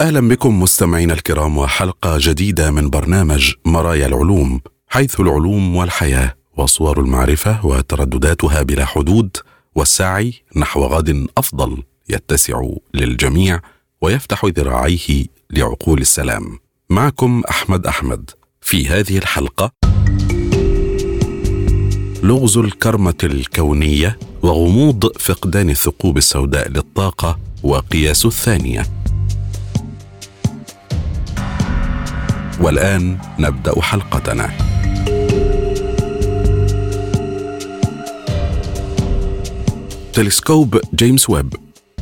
أهلا بكم مستمعينا الكرام وحلقة جديدة من برنامج مرايا العلوم حيث العلوم والحياة وصور المعرفة وتردداتها بلا حدود والسعي نحو غد أفضل يتسع للجميع ويفتح ذراعيه لعقول السلام. معكم أحمد أحمد في هذه الحلقة. لغز الكرمة الكونية وغموض فقدان الثقوب السوداء للطاقة وقياس الثانية. والآن نبدأ حلقتنا. تلسكوب جيمس ويب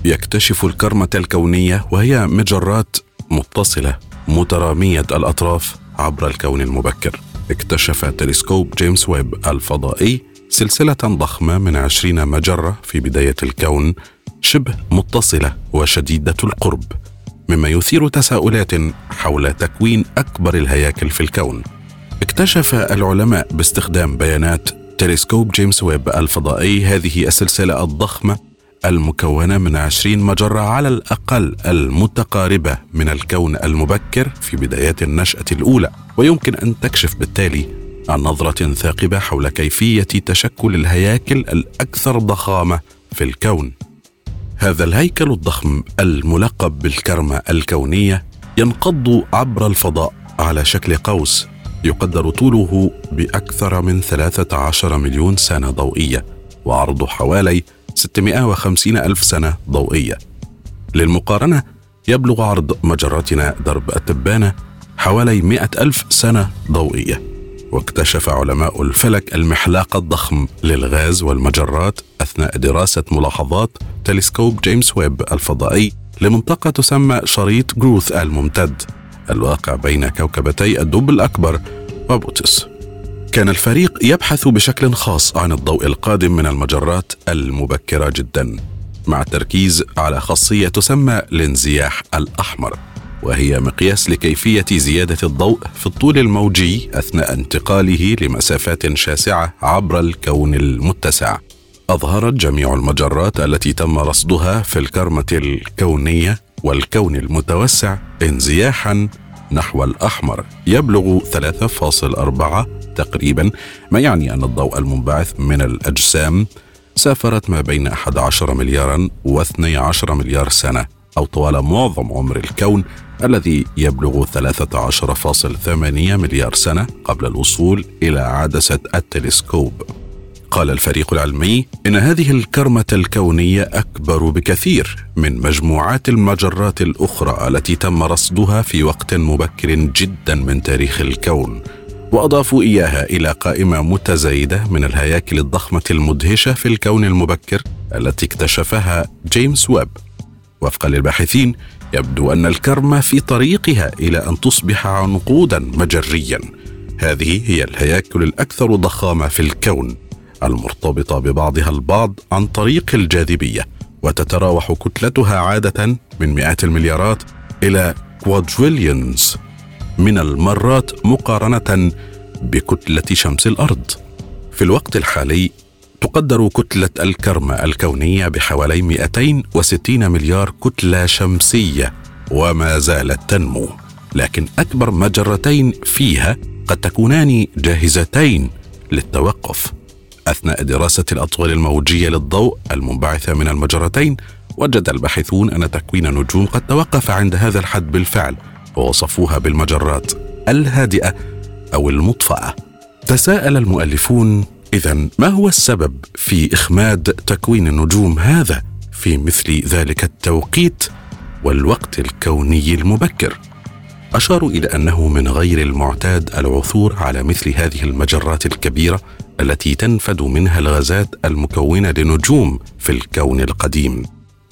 يكتشف الكرمة الكونية وهي مجرات متصلة مترامية الأطراف عبر الكون المبكر. اكتشف تلسكوب جيمس ويب الفضائي سلسلة ضخمة من عشرين مجرة في بداية الكون شبه متصلة وشديدة القرب. مما يثير تساؤلات حول تكوين أكبر الهياكل في الكون. اكتشف العلماء باستخدام بيانات تلسكوب جيمس ويب الفضائي هذه السلسلة الضخمة المكونة من عشرين مجرة على الأقل المتقاربة من الكون المبكر في بدايات النشأة الأولى. ويمكن أن تكشف بالتالي عن نظرة ثاقبة حول كيفية تشكل الهياكل الأكثر ضخامة في الكون. هذا الهيكل الضخم الملقب بالكرمة الكونية ينقض عبر الفضاء على شكل قوس يقدر طوله بأكثر من 13 مليون سنة ضوئية وعرضه حوالي 650 ألف سنة ضوئية. للمقارنة يبلغ عرض مجرتنا درب التبانة حوالي 100 ألف سنة ضوئية. واكتشف علماء الفلك المحلاق الضخم للغاز والمجرات أثناء دراسة ملاحظات تلسكوب جيمس ويب الفضائي لمنطقة تسمى شريط جروث الممتد الواقع بين كوكبتي الدب الأكبر وبوتس. كان الفريق يبحث بشكل خاص عن الضوء القادم من المجرات المبكرة جدا مع التركيز على خاصية تسمى الانزياح الأحمر. وهي مقياس لكيفية زيادة الضوء في الطول الموجي أثناء انتقاله لمسافات شاسعة عبر الكون المتسع. أظهرت جميع المجرات التي تم رصدها في الكرمة الكونية والكون المتوسع انزياحا نحو الأحمر. يبلغ 3.4 تقريبا ما يعني أن الضوء المنبعث من الأجسام سافرت ما بين 11 مليارا و12 مليار سنة أو طوال معظم عمر الكون الذي يبلغ 13.8 مليار سنة قبل الوصول إلى عدسة التلسكوب. قال الفريق العلمي إن هذه الكرمة الكونية أكبر بكثير من مجموعات المجرات الأخرى التي تم رصدها في وقت مبكر جدا من تاريخ الكون وأضافوا إياها إلى قائمة متزايدة من الهياكل الضخمة المدهشة في الكون المبكر التي اكتشفها جيمس ويب. وفقا للباحثين يبدو أن الكرمه في طريقها إلى أن تصبح عنقودا مجريا. هذه هي الهياكل الأكثر ضخامة في الكون المرتبطة ببعضها البعض عن طريق الجاذبية وتتراوح كتلتها عادة من مئات المليارات إلى كوادريليونز من المرات مقارنة بكتلة شمس الأرض. في الوقت الحالي تقدر كتلة الكرمة الكونية بحوالي 260 مليار كتلة شمسية وما زالت تنمو. لكن أكبر مجرتين فيها قد تكونان جاهزتين للتوقف. أثناء دراسة الأطوال الموجية للضوء المنبعثة من المجرتين وجد الباحثون أن تكوين النجوم قد توقف عند هذا الحد بالفعل ووصفوها بالمجرات الهادئة أو المطفأة. تساءل المؤلفون إذا ما هو السبب في إخماد تكوين النجوم هذا في مثل ذلك التوقيت والوقت الكوني المبكر؟ اشاروا إلى أنه من غير المعتاد العثور على مثل هذه المجرات الكبيرة التي تنفد منها الغازات المكونة لنجوم في الكون القديم.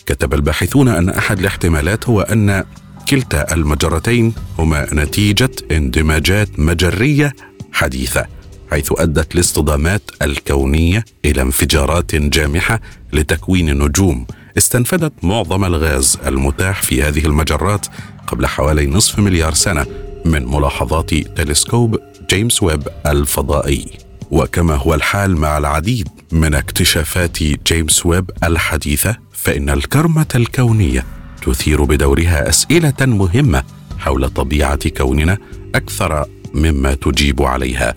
كتب الباحثون أن أحد الاحتمالات هو أن كلتا المجرتين هما نتيجة اندماجات مجرية حديثة. حيث أدت الاصطدامات الكونية إلى انفجارات جامحة لتكوين نجوم. استنفدت معظم الغاز المتاح في هذه المجرات قبل حوالي نصف مليار سنة من ملاحظات تلسكوب جيمس ويب الفضائي. وكما هو الحال مع العديد من اكتشافات جيمس ويب الحديثة فإن الكرمة الكونية تثير بدورها أسئلة مهمة حول طبيعة كوننا أكثر مما تجيب عليها.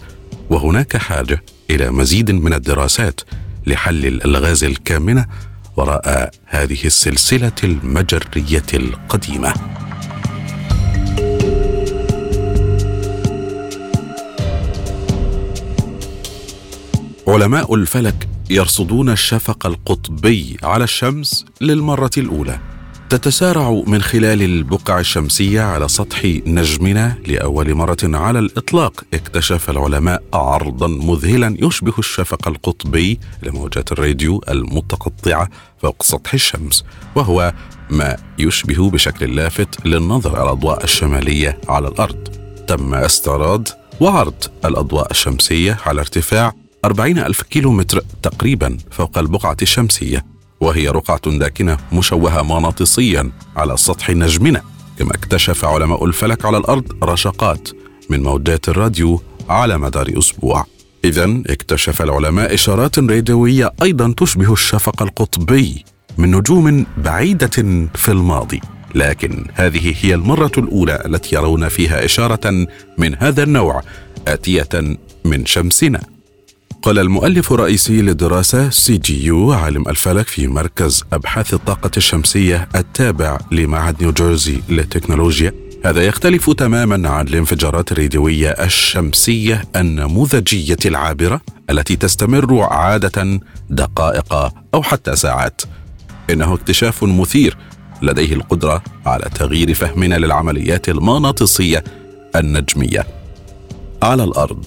وهناك حاجة إلى مزيد من الدراسات لحل الألغاز الكامنة وراء هذه السلسلة المجرية القديمة. علماء الفلك يرصدون الشفق القطبي على الشمس للمرة الأولى. تتسارع من خلال البقع الشمسية على سطح نجمنا لأول مرة على الإطلاق اكتشف العلماء عرضا مذهلا يشبه الشفق القطبي لموجات الراديو المتقطعة فوق سطح الشمس وهو ما يشبه بشكل لافت للنظر الأضواء الشمالية على الأرض. تم استعراض وعرض الأضواء الشمسية على ارتفاع 40 ألف كيلومتر تقريبا فوق البقعة الشمسية. وهي رقعة داكنة مشوهة مغناطيسيا على سطح نجمنا. كما اكتشف علماء الفلك على الأرض رشقات من موجات الراديو على مدار أسبوع. إذا اكتشف العلماء إشارات راديوية أيضا تشبه الشفق القطبي من نجوم بعيدة في الماضي. لكن هذه هي المرة الأولى التي يرون فيها إشارة من هذا النوع آتية من شمسنا. قال المؤلف الرئيسي للدراسة سي جي يو عالم الفلك في مركز أبحاث الطاقة الشمسية التابع لمعهد نيوجيرسي للتكنولوجيا. هذا يختلف تماما عن الانفجارات الراديوية الشمسية النموذجية العابرة التي تستمر عادة دقائق أو حتى ساعات. إنه اكتشاف مثير لديه القدرة على تغيير فهمنا للعمليات المغناطيسية النجمية. على الأرض.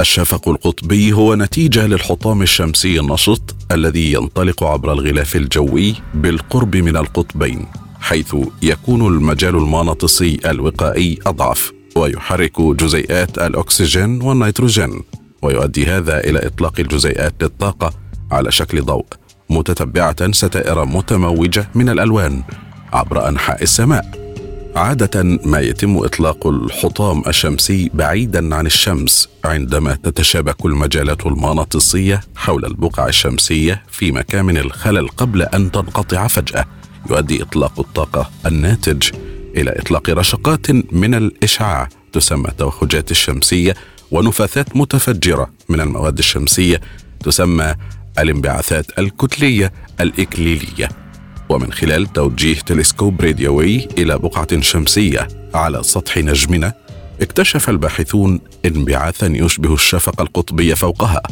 الشفق القطبي هو نتيجة للحطام الشمسي النشط الذي ينطلق عبر الغلاف الجوي بالقرب من القطبين حيث يكون المجال المغناطيسي الوقائي أضعف ويحرك جزيئات الأكسجين والنيتروجين ويؤدي هذا إلى إطلاق الجزيئات للطاقة على شكل ضوء متتبعة ستائر متموجة من الألوان عبر أنحاء السماء. عادة ما يتم إطلاق الحطام الشمسي بعيدا عن الشمس عندما تتشابك المجالات المغناطيسية حول البقع الشمسية في مكامن الخلل قبل أن تنقطع فجأة. يؤدي إطلاق الطاقة الناتج إلى إطلاق رشقات من الإشعاع تسمى التوهجات الشمسية ونفاثات متفجرة من المواد الشمسية تسمى الانبعاثات الكتلية الإكليلية. ومن خلال توجيه تلسكوب راديوي إلى بقعة شمسية على سطح نجمنا اكتشف الباحثون انبعاثا يشبه الشفق القطبي فوقها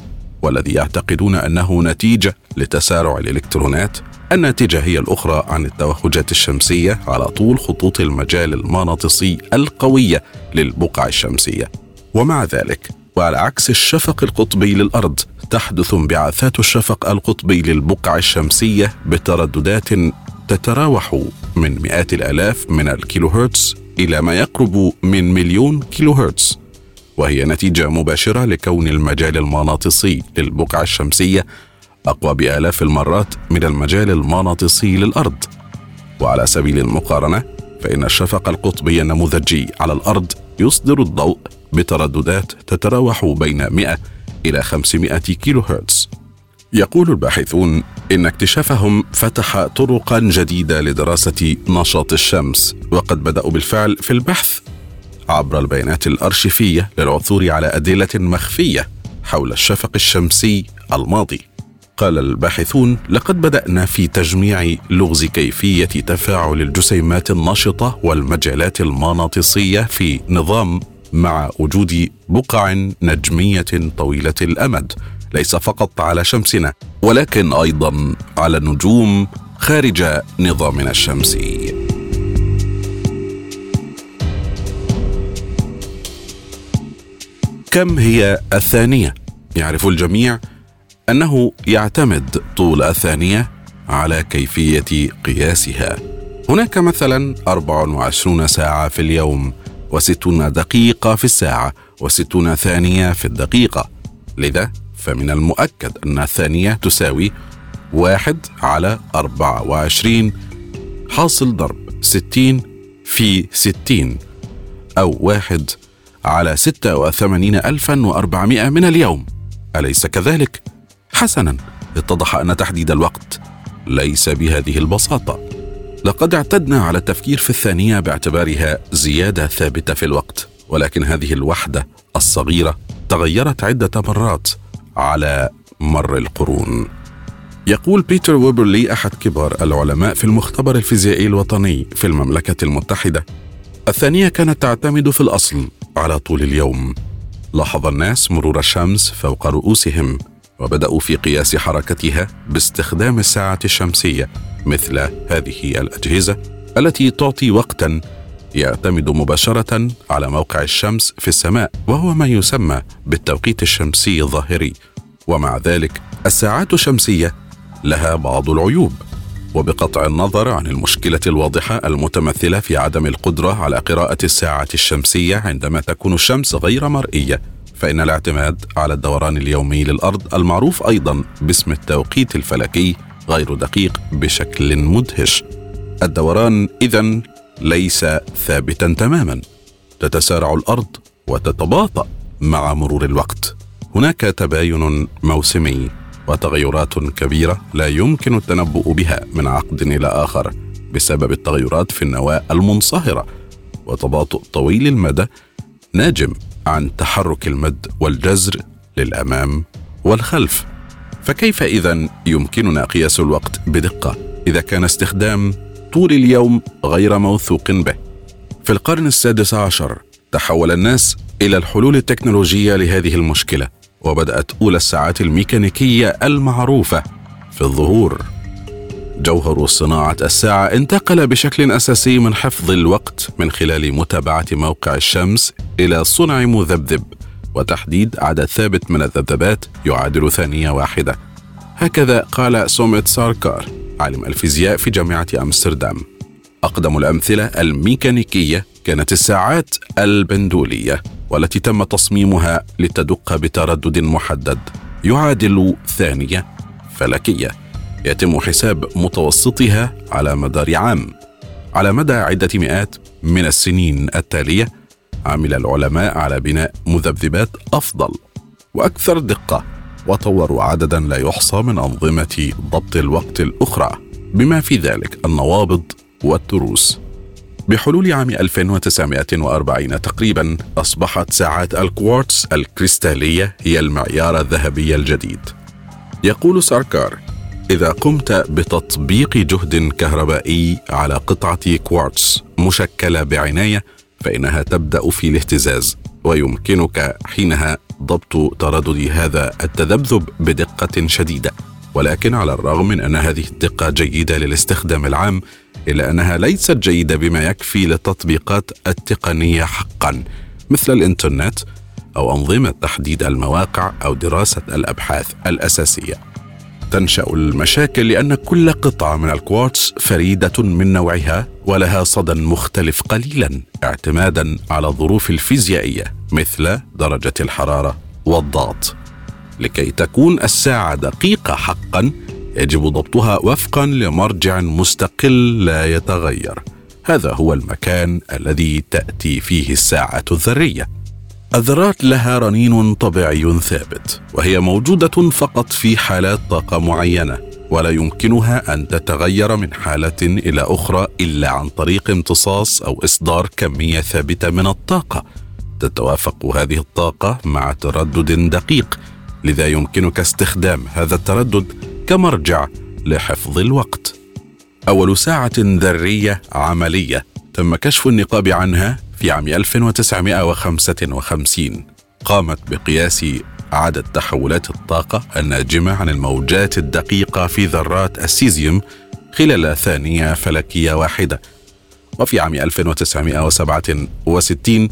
والذي يعتقدون أنه نتيجة لتسارع الإلكترونات. الناتجة هي الأخرى عن التوهجات الشمسية على طول خطوط المجال المغناطيسي القوية للبقع الشمسية. ومع ذلك وعلى عكس الشفق القطبي للأرض تحدث انبعاثات الشفق القطبي للبقع الشمسية بترددات تتراوح من مئات الآلاف من الكيلو هرتز إلى ما يقرب من مليون كيلو هرتز وهي نتيجة مباشرة لكون المجال المغناطيسي للبقعه الشمسية أقوى بآلاف المرات من المجال المغناطيسي للأرض. وعلى سبيل المقارنة فإن الشفق القطبي النموذجي على الأرض يصدر الضوء بترددات تتراوح بين 100 إلى 500 كيلو هرتز يقول الباحثون إن اكتشافهم فتح طرقا جديدة لدراسة نشاط الشمس وقد بدأوا بالفعل في البحث عبر البيانات الأرشيفية للعثور على أدلة مخفية حول الشفق الشمسي الماضي. قال الباحثون لقد بدأنا في تجميع لغز كيفية تفاعل الجسيمات النشطة والمجالات المغناطيسية في نظام مع وجود بقع نجمية طويلة الأمد ليس فقط على شمسنا ولكن أيضا على النجوم خارج نظامنا الشمسي. كم هي الثانية؟ يعرف الجميع أنه يعتمد طول الثانية على كيفية قياسها. هناك مثلا 24 ساعة في اليوم. وستون دقيقة في الساعة وستون ثانية في الدقيقة. لذا فمن المؤكد أن الثانية تساوي واحد على أربعة وعشرين حاصل ضرب ستين في ستين أو واحد على ستة وثمانين ألفا وأربعمائة من اليوم. أليس كذلك؟ حسنا اتضح أن تحديد الوقت ليس بهذه البساطة. لقد اعتدنا على التفكير في الثانية باعتبارها زيادة ثابتة في الوقت ولكن هذه الوحدة الصغيرة تغيرت عدة مرات على مر القرون. يقول بيتر ويبرلي أحد كبار العلماء في المختبر الفيزيائي الوطني في المملكة المتحدة. الثانية كانت تعتمد في الأصل على طول اليوم. لاحظ الناس مرور الشمس فوق رؤوسهم وبدأوا في قياس حركتها باستخدام الساعة الشمسية. مثل هذه الأجهزة التي تعطي وقتا يعتمد مباشرة على موقع الشمس في السماء وهو ما يسمى بالتوقيت الشمسي الظاهري. ومع ذلك الساعات الشمسية لها بعض العيوب. وبقطع النظر عن المشكلة الواضحة المتمثلة في عدم القدرة على قراءة الساعة الشمسية عندما تكون الشمس غير مرئية فإن الاعتماد على الدوران اليومي للأرض المعروف أيضا باسم التوقيت الفلكي غير دقيق بشكل مدهش. الدوران اذا ليس ثابتا تماما. تتسارع الأرض وتتباطأ مع مرور الوقت. هناك تباين موسمي وتغيرات كبيرة لا يمكن التنبؤ بها من عقد إلى آخر بسبب التغيرات في النواة المنصهرة وتباطؤ طويل المدى ناجم عن تحرك المد والجزر للأمام والخلف. فكيف إذا يمكننا قياس الوقت بدقة؟ إذا كان استخدام طول اليوم غير موثوق به. في القرن السادس عشر تحول الناس إلى الحلول التكنولوجية لهذه المشكلة وبدأت أولى الساعات الميكانيكية المعروفة في الظهور. جوهر صناعة الساعة انتقل بشكل أساسي من حفظ الوقت من خلال متابعة موقع الشمس إلى صنع مذبذب. وتحديد عدد ثابت من الذبذبات يعادل ثانية واحدة. هكذا قال سوميت ساركار عالم الفيزياء في جامعة أمستردام. أقدم الأمثلة الميكانيكية كانت الساعات البندولية والتي تم تصميمها لتدق بتردد محدد يعادل ثانية فلكية. يتم حساب متوسطها على مدار عام على مدى عدة مئات من السنين التالية. عمل العلماء على بناء مذبذبات أفضل وأكثر دقة وطوروا عددا لا يحصى من أنظمة ضبط الوقت الأخرى بما في ذلك النوابض والتروس بحلول عام 1940 تقريبا أصبحت ساعات الكوارتز الكريستالية هي المعيار الذهبي الجديد. يقول ساركار إذا قمت بتطبيق جهد كهربائي على قطعة كوارتز مشكلة بعناية فإنها تبدأ في الاهتزاز ويمكنك حينها ضبط تردد هذا التذبذب بدقة شديدة. ولكن على الرغم من أن هذه الدقة جيدة للاستخدام العام إلا أنها ليست جيدة بما يكفي للتطبيقات التقنية حقا مثل الإنترنت أو أنظمة تحديد المواقع أو دراسة الأبحاث الأساسية. تنشأ المشاكل لأن كل قطعة من الكوارتز فريدة من نوعها ولها صدى مختلف قليلا اعتمادا على الظروف الفيزيائية مثل درجة الحرارة والضغط. لكي تكون الساعة دقيقة حقا يجب ضبطها وفقا لمرجع مستقل لا يتغير. هذا هو المكان الذي تأتي فيه الساعة الذرية. الذرات لها رنين طبيعي ثابت وهي موجودة فقط في حالات طاقة معينة ولا يمكنها أن تتغير من حالة إلى أخرى إلا عن طريق امتصاص أو إصدار كمية ثابتة من الطاقة. تتوافق هذه الطاقة مع تردد دقيق لذا يمكنك استخدام هذا التردد كمرجع لحفظ الوقت. أول ساعة ذرية عملية تم كشف النقاب عنها في عام 1955 قامت بقياس عدد تحولات الطاقة الناجمة عن الموجات الدقيقة في ذرات السيزيوم خلال ثانية فلكية واحدة. وفي عام 1967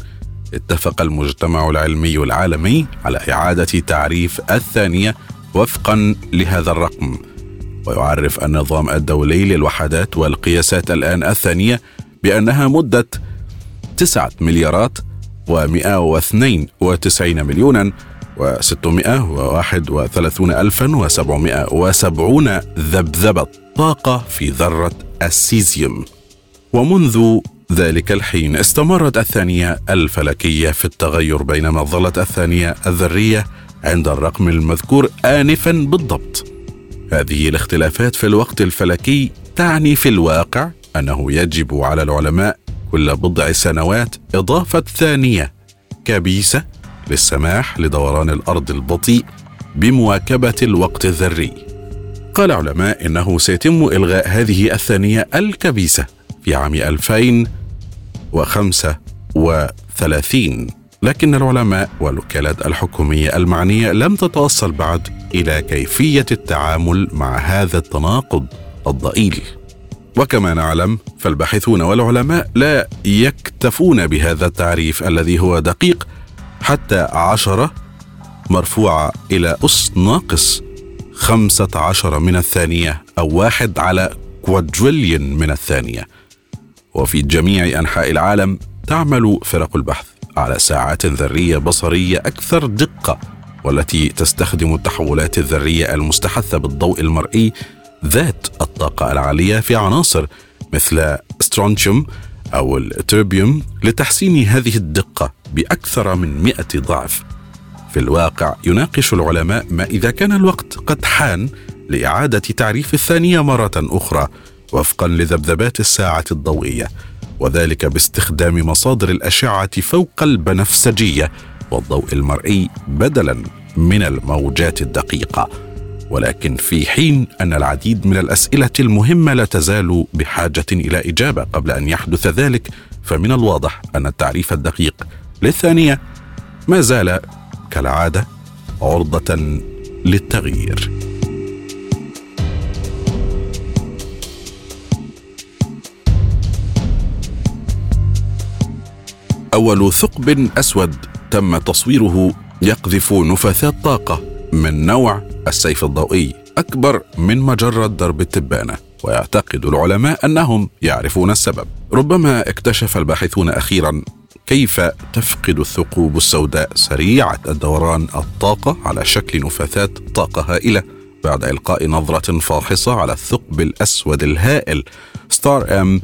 اتفق المجتمع العلمي العالمي على إعادة تعريف الثانية وفقا لهذا الرقم. ويعرف النظام الدولي للوحدات والقياسات الآن الثانية بأنها مدة تسعة مليارات و192 مليونا و631 ألفا ذبذبة طاقة في ذرة السيزيوم. ومنذ ذلك الحين استمرت الثانية الفلكية في التغير بينما ظلت الثانية الذرية عند الرقم المذكور آنفا بالضبط. هذه الاختلافات في الوقت الفلكي تعني في الواقع أنه يجب على العلماء كل بضع سنوات إضافة ثانية. كبيسة للسماح لدوران الأرض البطيء بمواكبة الوقت الذري. قال علماء إنه سيتم إلغاء هذه الثانية الكبيسة في عام 2035 لكن العلماء والوكالات الحكومية المعنية لم تتوصل بعد إلى كيفية التعامل مع هذا التناقض الضئيل. وكما نعلم فالباحثون والعلماء لا يكتفون بهذا التعريف الذي هو دقيق حتى عشرة مرفوعة إلى أس ناقص خمسة عشر من الثانية أو واحد على كوادريليون من الثانية. وفي جميع أنحاء العالم تعمل فرق البحث على ساعات ذرية بصرية أكثر دقة والتي تستخدم التحولات الذرية المستحثة بالضوء المرئي ذات الطاقة العالية في عناصر مثل سترونشيوم أو التربيوم لتحسين هذه الدقة بأكثر من مئة ضعف. في الواقع يناقش العلماء ما إذا كان الوقت قد حان لإعادة تعريف الثانية مرة أخرى وفقا لذبذبات الساعة الضوئية وذلك باستخدام مصادر الأشعة فوق البنفسجية والضوء المرئي بدلا من الموجات الدقيقة. ولكن في حين أن العديد من الأسئلة المهمة لا تزال بحاجة إلى إجابة قبل أن يحدث ذلك فمن الواضح أن التعريف الدقيق للثانية ما زال كالعادة عرضة للتغيير. أول ثقب أسود تم تصويره يقذف نفاثات طاقه من نوع السيف الضوئي أكبر من مجرة درب التبانة ويعتقد العلماء أنهم يعرفون السبب. ربما اكتشف الباحثون أخيرا كيف تفقد الثقوب السوداء سريعة الدوران الطاقة على شكل نفاثات طاقة هائلة بعد إلقاء نظرة فاحصة على الثقب الأسود الهائل ستار إم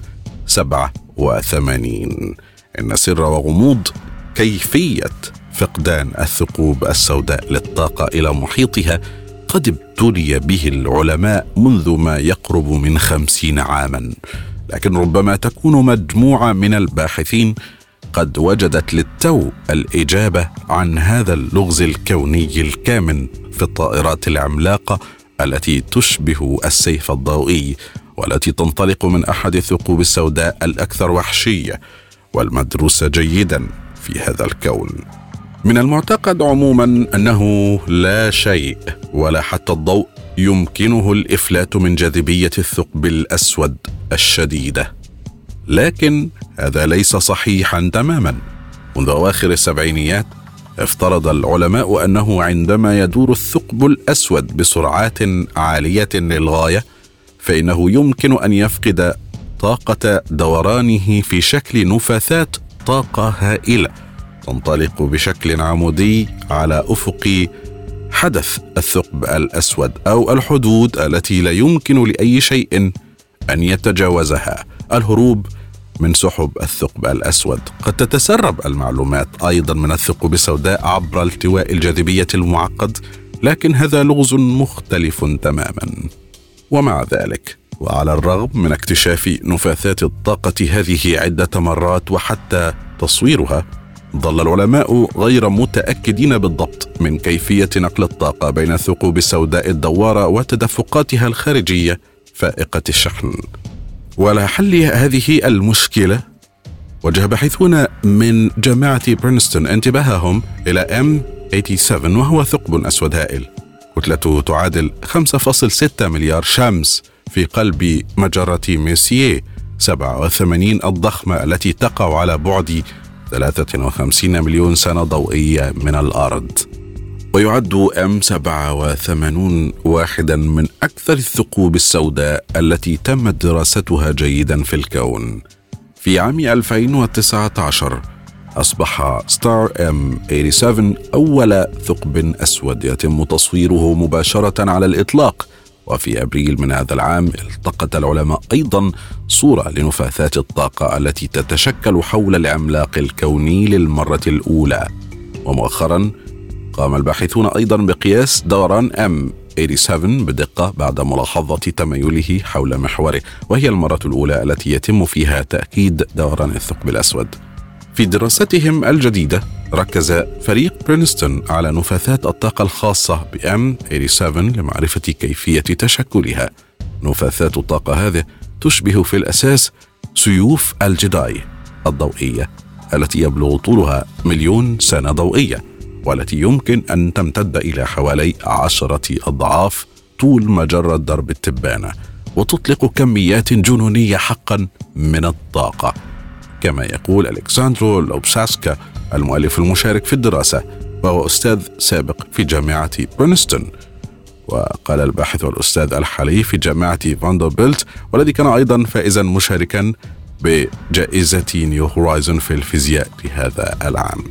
87 إن سر وغموض كيفية فقدان الثقوب السوداء للطاقة إلى محيطها قد ابتلي به العلماء منذ ما يقرب من خمسين عاما. لكن ربما تكون مجموعة من الباحثين قد وجدت للتو الإجابة عن هذا اللغز الكوني الكامن في الطائرات العملاقة التي تشبه السيف الضوئي والتي تنطلق من أحد الثقوب السوداء الأكثر وحشية والمدروسه جيدا في هذا الكون. من المعتقد عموما أنه لا شيء ولا حتى الضوء يمكنه الإفلات من جاذبية الثقب الأسود الشديدة. لكن هذا ليس صحيحا تماما. منذ أواخر السبعينيات افترض العلماء أنه عندما يدور الثقب الأسود بسرعات عالية للغاية فإنه يمكن أن يفقد طاقة دورانه في شكل نفاثات طاقة هائلة. تنطلق بشكل عمودي على أفق حدث الثقب الأسود أو الحدود التي لا يمكن لأي شيء أن يتجاوزها. الهروب من سحب الثقب الأسود. قد تتسرب المعلومات أيضا من الثقوب السوداء عبر التواء الجاذبية المعقد لكن هذا لغز مختلف تماما. ومع ذلك وعلى الرغم من اكتشاف نفاثات الطاقة هذه عدة مرات وحتى تصويرها ظل العلماء غير متأكدين بالضبط من كيفية نقل الطاقة بين الثقوب السوداء الدواره وتدفقاتها الخارجية فائقة الشحن. ولحل هذه المشكلة وجه باحثون من جامعة برينستون انتباههم إلى M 87 وهو ثقب أسود هائل. كتلته تعادل 5.6 مليار شمس في قلب مجرة ميسييه 87 الضخمة التي تقع على بعد 53 مليون سنة ضوئية من الأرض. ويعد أم 87 واحدا من أكثر الثقوب السوداء التي تمت دراستها جيدا في الكون. في عام 2019 أصبح ستار أم 87 أول ثقب أسود يتم تصويره مباشرة على الإطلاق. وفي أبريل من هذا العام التقط العلماء أيضا صورة لنفاثات الطاقة التي تتشكل حول العملاق الكوني للمرة الأولى. ومؤخرا قام الباحثون أيضا بقياس دوران M 87 بدقة بعد ملاحظة تميله حول محوره وهي المرة الأولى التي يتم فيها تأكيد دوران الثقب الأسود. في دراستهم الجديدة ركز فريق برينستون على نفاثات الطاقة الخاصة ب M87 لمعرفة كيفية تشكلها. نفاثات الطاقة هذه تشبه في الأساس سيوف الجداي الضوئية التي يبلغ طولها مليون سنة ضوئية والتي يمكن أن تمتد إلى حوالي عشرة أضعاف طول مجرة درب التبانة وتطلق كميات جنونية حقا من الطاقة. كما يقول ألكساندرو لوبساسكا المؤلف المشارك في الدراسة وهو أستاذ سابق في جامعة برينستون وقال الباحث والأستاذ الحالي في جامعة فاندربيلت والذي كان أيضا فائزا مشاركا بجائزة New Horizon في الفيزياء لهذا العام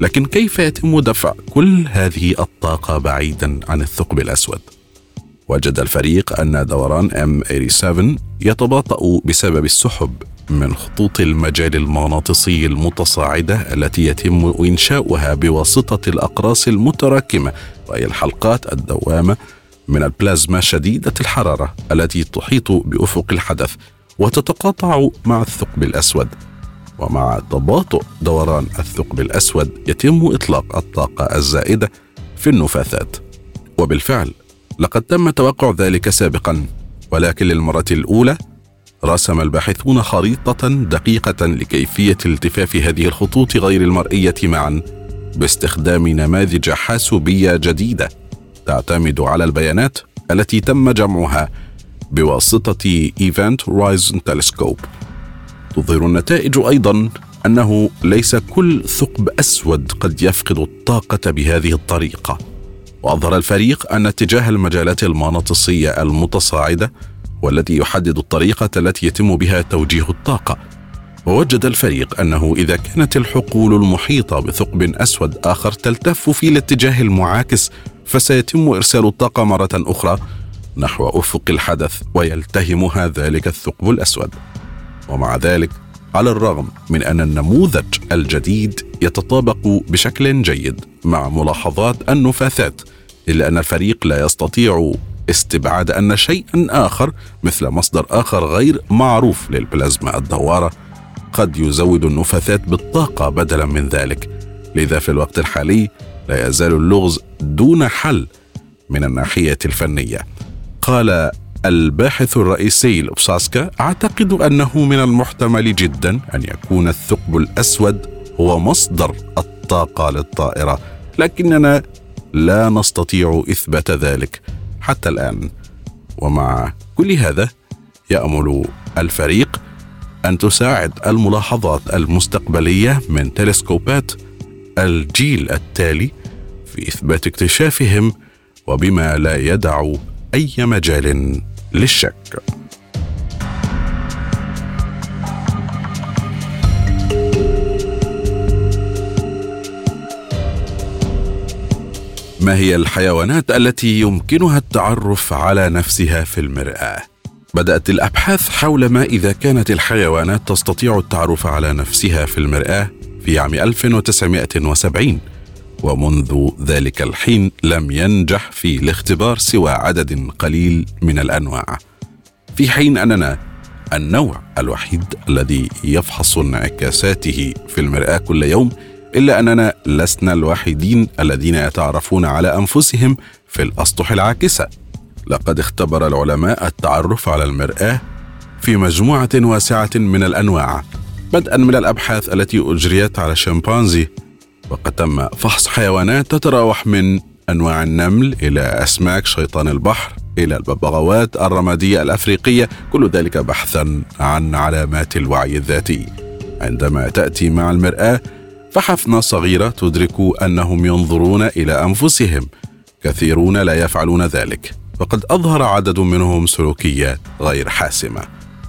لكن كيف يتم دفع كل هذه الطاقة بعيدا عن الثقب الأسود؟ وجد الفريق أن دوران M87 يتباطأ بسبب السحب من خطوط المجال المغناطيسي المتصاعدة التي يتم إنشاؤها بواسطة الأقراص المتراكمة وهي الحلقات الدوامة من البلازما شديدة الحرارة التي تحيط بأفق الحدث وتتقاطع مع الثقب الأسود. ومع تباطؤ دوران الثقب الأسود يتم إطلاق الطاقة الزائدة في النفاثات. وبالفعل لقد تم توقع ذلك سابقا ولكن للمرة الأولى رسم الباحثون خريطة دقيقة لكيفية التفاف هذه الخطوط غير المرئية معا باستخدام نماذج حاسوبية جديدة تعتمد على البيانات التي تم جمعها بواسطة Event Horizon Telescope. تظهر النتائج أيضا أنه ليس كل ثقب أسود قد يفقد الطاقة بهذه الطريقة. وأظهر الفريق أن اتجاه المجالات المغناطيسية المتصاعدة والذي يحدد الطريقة التي يتم بها توجيه الطاقة. ووجد الفريق أنه إذا كانت الحقول المحيطة بثقب أسود آخر تلتف في الاتجاه المعاكس فسيتم إرسال الطاقة مرة أخرى نحو أفق الحدث ويلتهمها ذلك الثقب الأسود. ومع ذلك على الرغم من أن النموذج الجديد يتطابق بشكل جيد مع ملاحظات النفاثات إلا أن الفريق لا يستطيع استبعاد أن شيئا آخر مثل مصدر آخر غير معروف للبلازما الدوارة قد يزود النفاثات بالطاقة بدلا من ذلك لذا في الوقت الحالي لا يزال اللغز دون حل من الناحية الفنية. قال الباحث الرئيسي لوبساسكا أعتقد أنه من المحتمل جدا أن يكون الثقب الأسود هو مصدر الطاقة للطائرة لكننا لا نستطيع إثبات ذلك. حتى الآن. ومع كل هذا يأمل الفريق أن تساعد الملاحظات المستقبلية من تلسكوبات الجيل التالي في إثبات اكتشافهم وبما لا يدع أي مجال للشك. ما هي الحيوانات التي يمكنها التعرف على نفسها في المرآة؟ بدأت الأبحاث حول ما إذا كانت الحيوانات تستطيع التعرف على نفسها في المرآة في عام 1970 ومنذ ذلك الحين لم ينجح في الاختبار سوى عدد قليل من الأنواع في حين أننا النوع الوحيد الذي يفحص انعكاساته في المرآة كل يوم إلا أننا لسنا الوحيدين الذين يتعرفون على أنفسهم في الأسطح العاكسة. لقد اختبر العلماء التعرف على المرآة في مجموعة واسعة من الأنواع بدءا من الأبحاث التي أجريت على الشمبانزي وقد تم فحص حيوانات تتراوح من أنواع النمل إلى أسماك شيطان البحر إلى الببغاوات الرمادية الأفريقية كل ذلك بحثا عن علامات الوعي الذاتي. عندما تأتي مع المرآة فحفنة صغيرة تدرك أنهم ينظرون إلى أنفسهم. كثيرون لا يفعلون ذلك وقد أظهر عدد منهم سلوكيات غير حاسمة.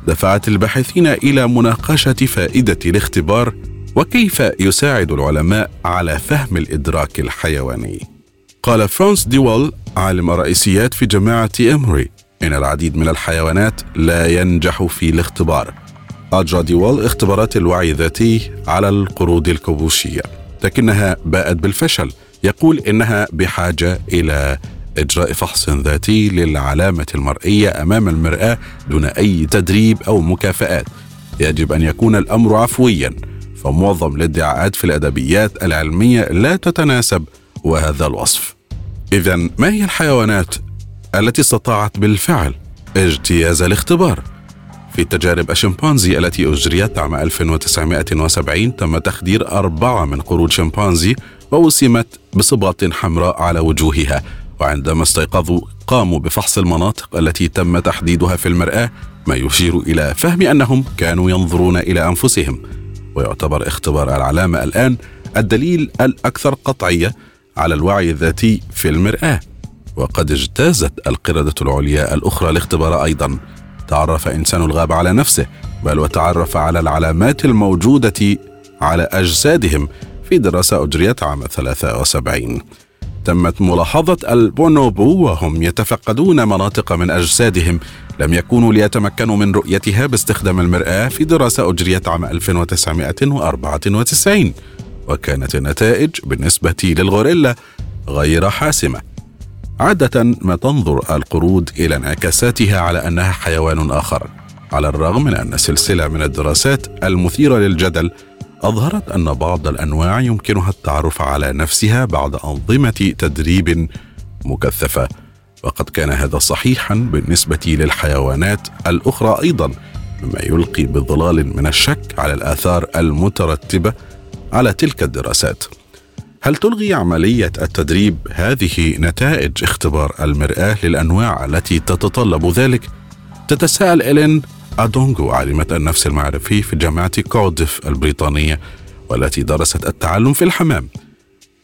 دفعت الباحثين إلى مناقشة فائدة الاختبار وكيف يساعد العلماء على فهم الإدراك الحيواني. قال فرانس ديوال عالم الرئيسيات في جامعة إمري إن العديد من الحيوانات لا ينجح في الاختبار. أجرى ديوال اختبارات الوعي الذاتي على القرود الكوبوشية لكنها باءت بالفشل. يقول إنها بحاجة إلى إجراء فحص ذاتي للعلامة المرئية أمام المرآة دون أي تدريب أو مكافآت. يجب أن يكون الأمر عفويا فمعظم الادعاءات في الأدبيات العلمية لا تتناسب وهذا الوصف. إذا ما هي الحيوانات التي استطاعت بالفعل اجتياز الاختبار؟ في تجارب الشمبانزي التي أجريت عام 1970 تم تخدير أربعة من قرود شمبانزي ووسمت بصبغة حمراء على وجوهها. وعندما استيقظوا قاموا بفحص المناطق التي تم تحديدها في المرآة ما يشير إلى فهم أنهم كانوا ينظرون إلى أنفسهم. ويعتبر اختبار العلامة الآن الدليل الأكثر قطعية على الوعي الذاتي في المرآة. وقد اجتازت القردة العليا الأخرى الاختبار أيضا. تعرف إنسان الغابة على نفسه بل وتعرف على العلامات الموجودة على أجسادهم في دراسة أجريت عام 73 تمت ملاحظة البونوبو وهم يتفقدون مناطق من أجسادهم. لم يكونوا ليتمكنوا من رؤيتها باستخدام المرآة في دراسة أجريت عام 1994 وكانت النتائج بالنسبة للغوريلا غير حاسمة. عادة ما تنظر القرود إلى انعكاساتها على أنها حيوان آخر. على الرغم من أن سلسلة من الدراسات المثيرة للجدل أظهرت أن بعض الأنواع يمكنها التعرف على نفسها بعد أنظمة تدريب مكثفة. وقد كان هذا صحيحا بالنسبة للحيوانات الأخرى أيضا مما يلقي بظلال من الشك على الآثار المترتبة على تلك الدراسات. هل تلغي عملية التدريب هذه نتائج اختبار المرآة للأنواع التي تتطلب ذلك؟ تتساءل إلين أدونغو عالمة النفس المعرفي في جامعة كودف البريطانية والتي درست التعلم في الحمام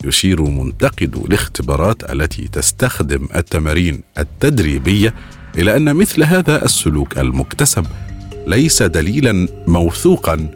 يشير منتقد الاختبارات التي تستخدم التمارين التدريبية إلى أن مثل هذا السلوك المكتسب ليس دليلا موثوقا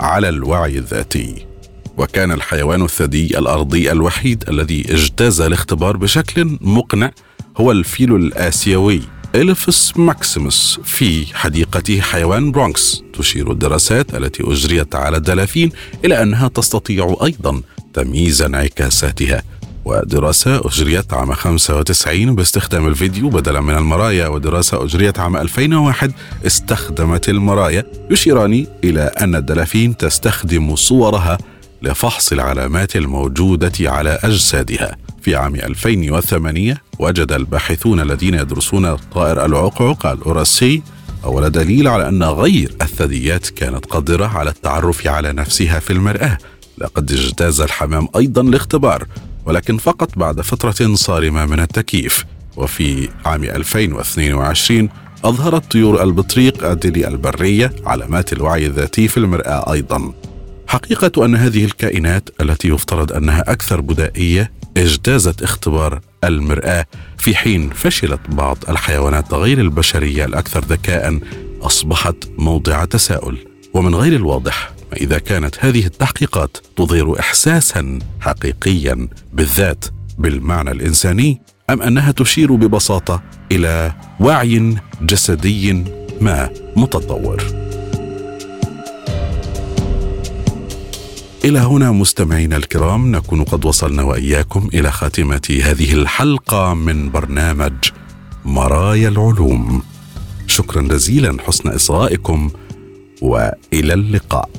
على الوعي الذاتي وكان الحيوان الثدي الأرضي الوحيد الذي اجتاز الاختبار بشكل مقنع هو الفيل الآسيوي Elephas maximus. في حديقة حيوان برونكس تشير الدراسات التي أجريت على الدلافين إلى أنها تستطيع أيضا تمييز انعكاساتها. ودراسة أجريت عام 95 باستخدام الفيديو بدلا من المرايا ودراسة أجريت عام 2001 استخدمت المرايا. يشيران إلى أن الدلافين تستخدم صورها لفحص العلامات الموجودة على أجسادها. في عام 2008 وجد الباحثون الذين يدرسون طائر العقعق الأوراسي أول دليل على أن غير الثدييات كانت قادرة على التعرف على نفسها في المرآة. لقد اجتاز الحمام أيضا الاختبار ولكن فقط بعد فترة صارمة من التكييف. وفي عام 2022 أظهرت طيور البطريق الدلي البرية علامات الوعي الذاتي في المرآة أيضا. حقيقة أن هذه الكائنات التي يفترض أنها أكثر بدائية اجتازت اختبار المرآة في حين فشلت بعض الحيوانات غير البشرية الأكثر ذكاء أصبحت موضع تساؤل. ومن غير الواضح ما إذا كانت هذه التحقيقات تظهر إحساسا حقيقيا بالذات بالمعنى الإنساني أم أنها تشير ببساطة إلى وعي جسدي ما متطور. إلى هنا مستمعينا الكرام نكون قد وصلنا وإياكم إلى خاتمة هذه الحلقة من برنامج مرايا العلوم. شكرا جزيلا حسن إصغائكم وإلى اللقاء.